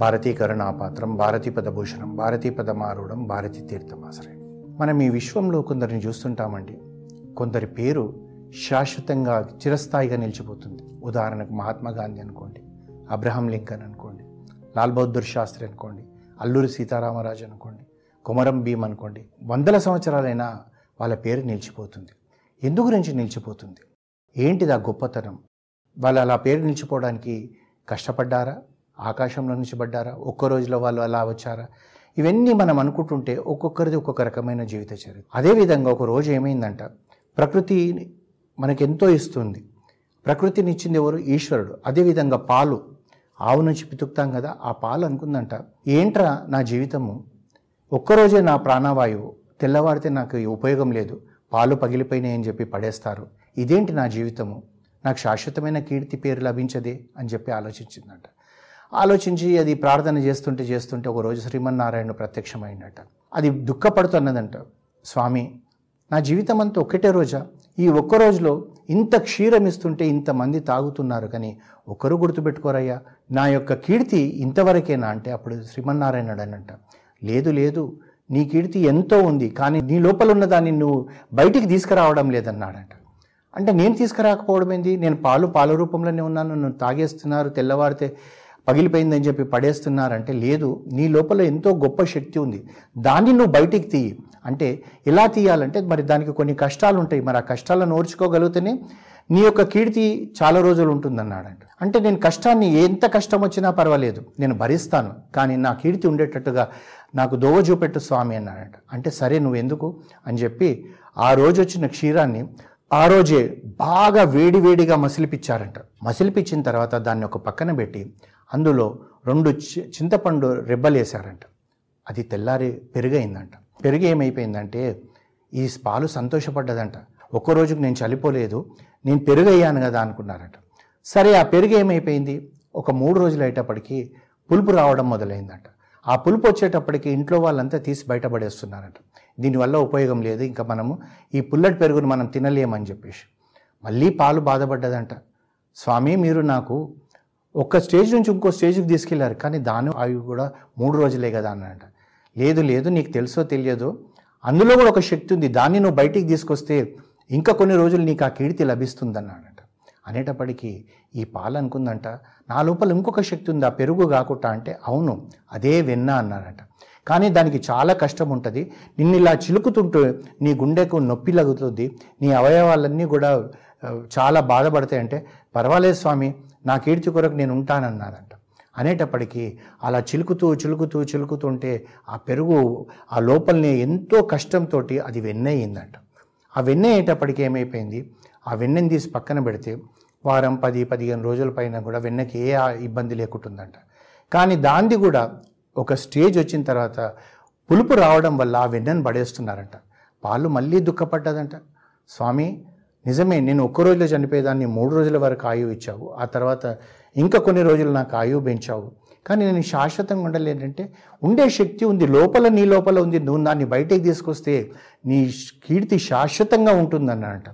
భారతీ కరుణాపాత్రం భారతీ పదభూషణం భారతీ పదమారూఢం భారతీ తీర్థమాశ్రయం మనం ఈ విశ్వంలో కొందరిని చూస్తుంటామండి. కొందరి పేరు శాశ్వతంగా చిరస్థాయిగా నిలిచిపోతుంది. ఉదాహరణకు మహాత్మా గాంధీ అనుకోండి అబ్రహం లింకన్ అనుకోండి లాల్ బహదూర్ శాస్త్రి అనుకోండి అల్లూరి సీతారామరాజు అనుకోండి కొమరం భీమ్ అనుకోండి వందల సంవత్సరాలైనా వాళ్ళ పేరు నిలిచిపోతుంది. ఎందు గురించి నిలిచిపోతుంది? ఏంటిది ఆ గొప్పతనం? వాళ్ళు అలా పేరు నిలిచిపోవడానికి కష్టపడ్డారా? ఆకాశంలో నుంచి పడ్డారా ఒక్క రోజులో వాళ్ళు అలా వచ్చారా? ఇవన్నీ మనం అనుకుంటుంటే ఒక్కొక్కరిది ఒక్కొక్క రకమైన జీవిత చరిత్ర. అదేవిధంగా ఒక రోజు ఏమైందంట? ప్రకృతి మనకెంతో ఇస్తుంది. ప్రకృతిని ఇచ్చింది ఎవరు? ఈశ్వరుడు. అదేవిధంగా పాలు. ఆవు నుంచి పితుకుతాం కదా ఆ పాలు అనుకుందంట. ఏంట్రా నా జీవితము? ఒక్కరోజే నా ప్రాణవాయువు. తెల్లవారితే నాకు ఉపయోగం లేదు. పాలు పగిలిపోయినాయి అని చెప్పి పడేస్తారు. ఇదేంటి నా జీవితము? నాకు శాశ్వతమైన కీర్తి పేరు లభించదే అని చెప్పి ఆలోచించిందంట. ఆలోచించి అది ప్రార్థన చేస్తుంటే చేస్తుంటే ఒక రోజు శ్రీమన్నారాయణ ప్రత్యక్షమైందట అది దుఃఖపడుతున్నదంట. స్వామి నా జీవితం అంతా ఒక్కటే రోజా? ఈ ఒక్క రోజులో ఇంత క్షీరం ఇస్తుంటే ఇంతమంది తాగుతున్నారు కానీ ఒకరు గుర్తుపెట్టుకోరయ్యా. నా యొక్క కీర్తి ఇంతవరకేనా? అంటే అప్పుడు శ్రీమన్నారాయణుడు అనంట. లేదు లేదు. నీ కీర్తి ఎంతో ఉంది కానీ నీ లోపల ఉన్న దాన్ని నువ్వు బయటికి తీసుకురావడం లేదన్నాడంట. అంటే నేను తీసుకురాకపోవడం ఏంది నేను పాలు పాల రూపంలోనే ఉన్నాను. నన్ను తాగేస్తున్నారు తెల్లవారితే పగిలిపోయిందని చెప్పి పడేస్తున్నారంటే లేదు నీ లోపల ఎంతో గొప్ప శక్తి ఉంది. దాన్ని నువ్వు బయటికి తీయి. అంటే ఎలా తీయాలంటే మరి దానికి కొన్ని కష్టాలు ఉంటాయి మరి ఆ కష్టాలను ఓర్చుకోగలిగితేనే నీ యొక్క కీర్తి చాలా రోజులు ఉంటుందన్నాడంట. అంటే నేను కష్టాన్ని ఎంత కష్టం వచ్చినా పర్వాలేదు నేను భరిస్తాను కానీ నా కీర్తి ఉండేటట్టుగా నాకు దోవ చూపెట్టు స్వామి అన్నాడంట. అంటే సరే నువ్వు ఎందుకు? అని చెప్పి ఆ రోజు వచ్చిన క్షీరాన్ని ఆ రోజే బాగా వేడి వేడిగా మసిలిపిచ్చారంట. మసిలిపిచ్చిన తర్వాత దాన్ని ఒక పక్కన పెట్టి అందులో రెండు చి- చింతపండు రెబ్బలేశారంట. అది తెల్లారి పెరుగైందంట. పెరుగు ఏమైపోయిందంటే ఈ పాలు సంతోషపడ్డదంట. ఒక్క రోజుకు నేను చలిపోలేదు నేను పెరుగయ్యాను కదా అనుకున్నారట. సరే ఆ పెరుగు ఏమైపోయింది? ఒక మూడు రోజులు అయ్యేటప్పటికి పులుపు రావడం మొదలైందట. ఆ పులుపు వచ్చేటప్పటికి ఇంట్లో వాళ్ళంతా తీసి బయటపడేస్తున్నారట. దీనివల్ల ఉపయోగం లేదు ఇంకా మనము ఈ పుల్లటి పెరుగును మనం తినలేమని చెప్పేసి. మళ్ళీ పాలు బాధపడ్డదంట. స్వామి మీరు నాకు ఒక్క స్టేజ్ నుంచి ఇంకో స్టేజ్కి తీసుకెళ్ళారు. కానీ దాని అవి కూడా మూడు రోజులే కదా అన్నట లేదు లేదు నీకు తెలుసో తెలియదు అందులో కూడా ఒక శక్తి ఉంది. దాన్ని నువ్వు బయటికి తీసుకొస్తే ఇంకా కొన్ని రోజులు నీకు ఆ కీర్తి లభిస్తుంది అన్నాడంట అనేటప్పటికీ ఈ పాలు అనుకుందంట నా లోపల ఇంకొక శక్తి ఉంది ఆ పెరుగు కాకుండా అంటే అవును అదే వెన్న అన్నాడంట. కానీ దానికి చాలా కష్టం ఉంటుంది. నిన్ను ఇలా చిలుకుతుంటే నీ గుండెకు నొప్పి లగుతుంది నీ అవయవాలన్నీ కూడా చాలా బాధపడతాయి అంటే పర్వాలేదు స్వామి నా కీర్తి కొరకు నేను ఉంటానన్నారంట. అనేటప్పటికీ అలా చిలుకుతూ చిలుకుతూ చిలుకుతుంటే ఆ పెరుగు ఆ లోపలనే ఎంతో కష్టంతో అది వెన్నయ్యిందంట. ఆ వెన్న అయ్యేటప్పటికి ఏమైపోయింది? ఆ వెన్నెని తీసి పక్కన పెడితే వారం పది పదిహేను రోజుల పైన కూడా వెన్నకి ఏ ఆ ఇబ్బంది లేకుంటుందంట. కానీ దాంది కూడా ఒక స్టేజ్ వచ్చిన తర్వాత పులుపు రావడం వల్ల ఆ వెన్నెను పడేస్తున్నారంట. పాలు మళ్ళీ దుఃఖపడ్డదంట. స్వామి నిజమే నేను ఒక్క రోజులో చనిపోయేదాన్ని మూడు రోజుల వరకు ఆయువు ఇచ్చావు. ఆ తర్వాత ఇంకా కొన్ని రోజులు నాకు ఆయువు పెంచావు. కానీ నేను శాశ్వతంగా ఉండలేనంటే ఉండే శక్తి ఉంది లోపల నీ లోపల ఉంది. నువ్వు దాన్ని బయటకు తీసుకొస్తే నీ కీర్తి శాశ్వతంగా ఉంటుందన్నట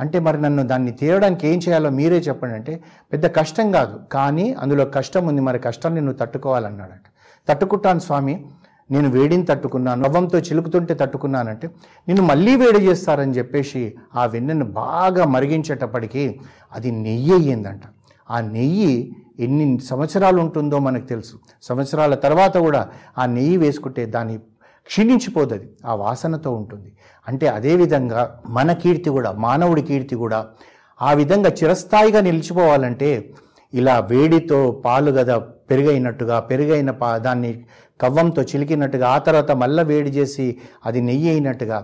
అంటే మరి నన్ను దాన్ని తీయడానికి ఏం చేయాలో మీరే చెప్పండి అంటే పెద్ద కష్టం కాదు. కానీ అందులో కష్టం ఉంది మరి కష్టాన్ని నువ్వు తట్టుకోవాలన్నాడట తట్టుకుంటాను స్వామి. నేను వేడిని తట్టుకున్నాను నవ్వంతో చిలుకుతుంటే తట్టుకున్నానంటే నేను మళ్ళీ వేడి చేస్తారని చెప్పేసి ఆ వెన్నెను బాగా మరిగించేటప్పటికీ అది నెయ్యి అయ్యిందంట. ఆ నెయ్యి ఎన్ని సంవత్సరాలు ఉంటుందో మనకు తెలుసు. సంవత్సరాల తర్వాత కూడా ఆ నెయ్యి వేసుకుంటే దాని క్షీణించిపోదు అది ఆ వాసనతో ఉంటుంది. అంటే అదేవిధంగా మన కీర్తి కూడా మానవుడి కీర్తి కూడా ఆ విధంగా చిరస్థాయిగా నిలిచిపోవాలంటే ఇలా వేడితో పాలు కదా పెరుగైనట్టుగా పెరుగైన పా దాన్ని కవ్వంతో చిలికినట్టుగా ఆ తర్వాత మళ్ళీ వేడి చేసి అది నెయ్యి అయినట్టుగా.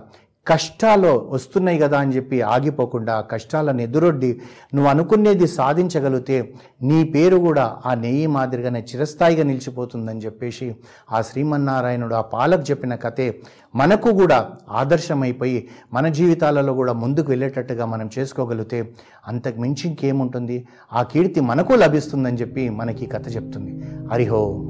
కష్టాలు వస్తున్నాయి కదా అని చెప్పి ఆగిపోకుండా కష్టాలను ఎదురొడ్డి నువ్వు అనుకునేది సాధించగలిగితే నీ పేరు కూడా ఆ నెయ్యి మాదిరిగానే చిరస్థాయిగా నిలిచిపోతుందని చెప్పేసి ఆ శ్రీమన్నారాయణుడు ఆ పాలకు చెప్పిన కథే మనకు కూడా ఆదర్శమైపోయి మన జీవితాలలో కూడా ముందుకు వెళ్ళేటట్టుగా మనం చేసుకోగలిగితే అంతకు మించి ఇంకేముంటుంది? ఆ కీర్తి మనకు లభిస్తుందని చెప్పి మనకి ఈ కథ చెప్తుంది. హరిహో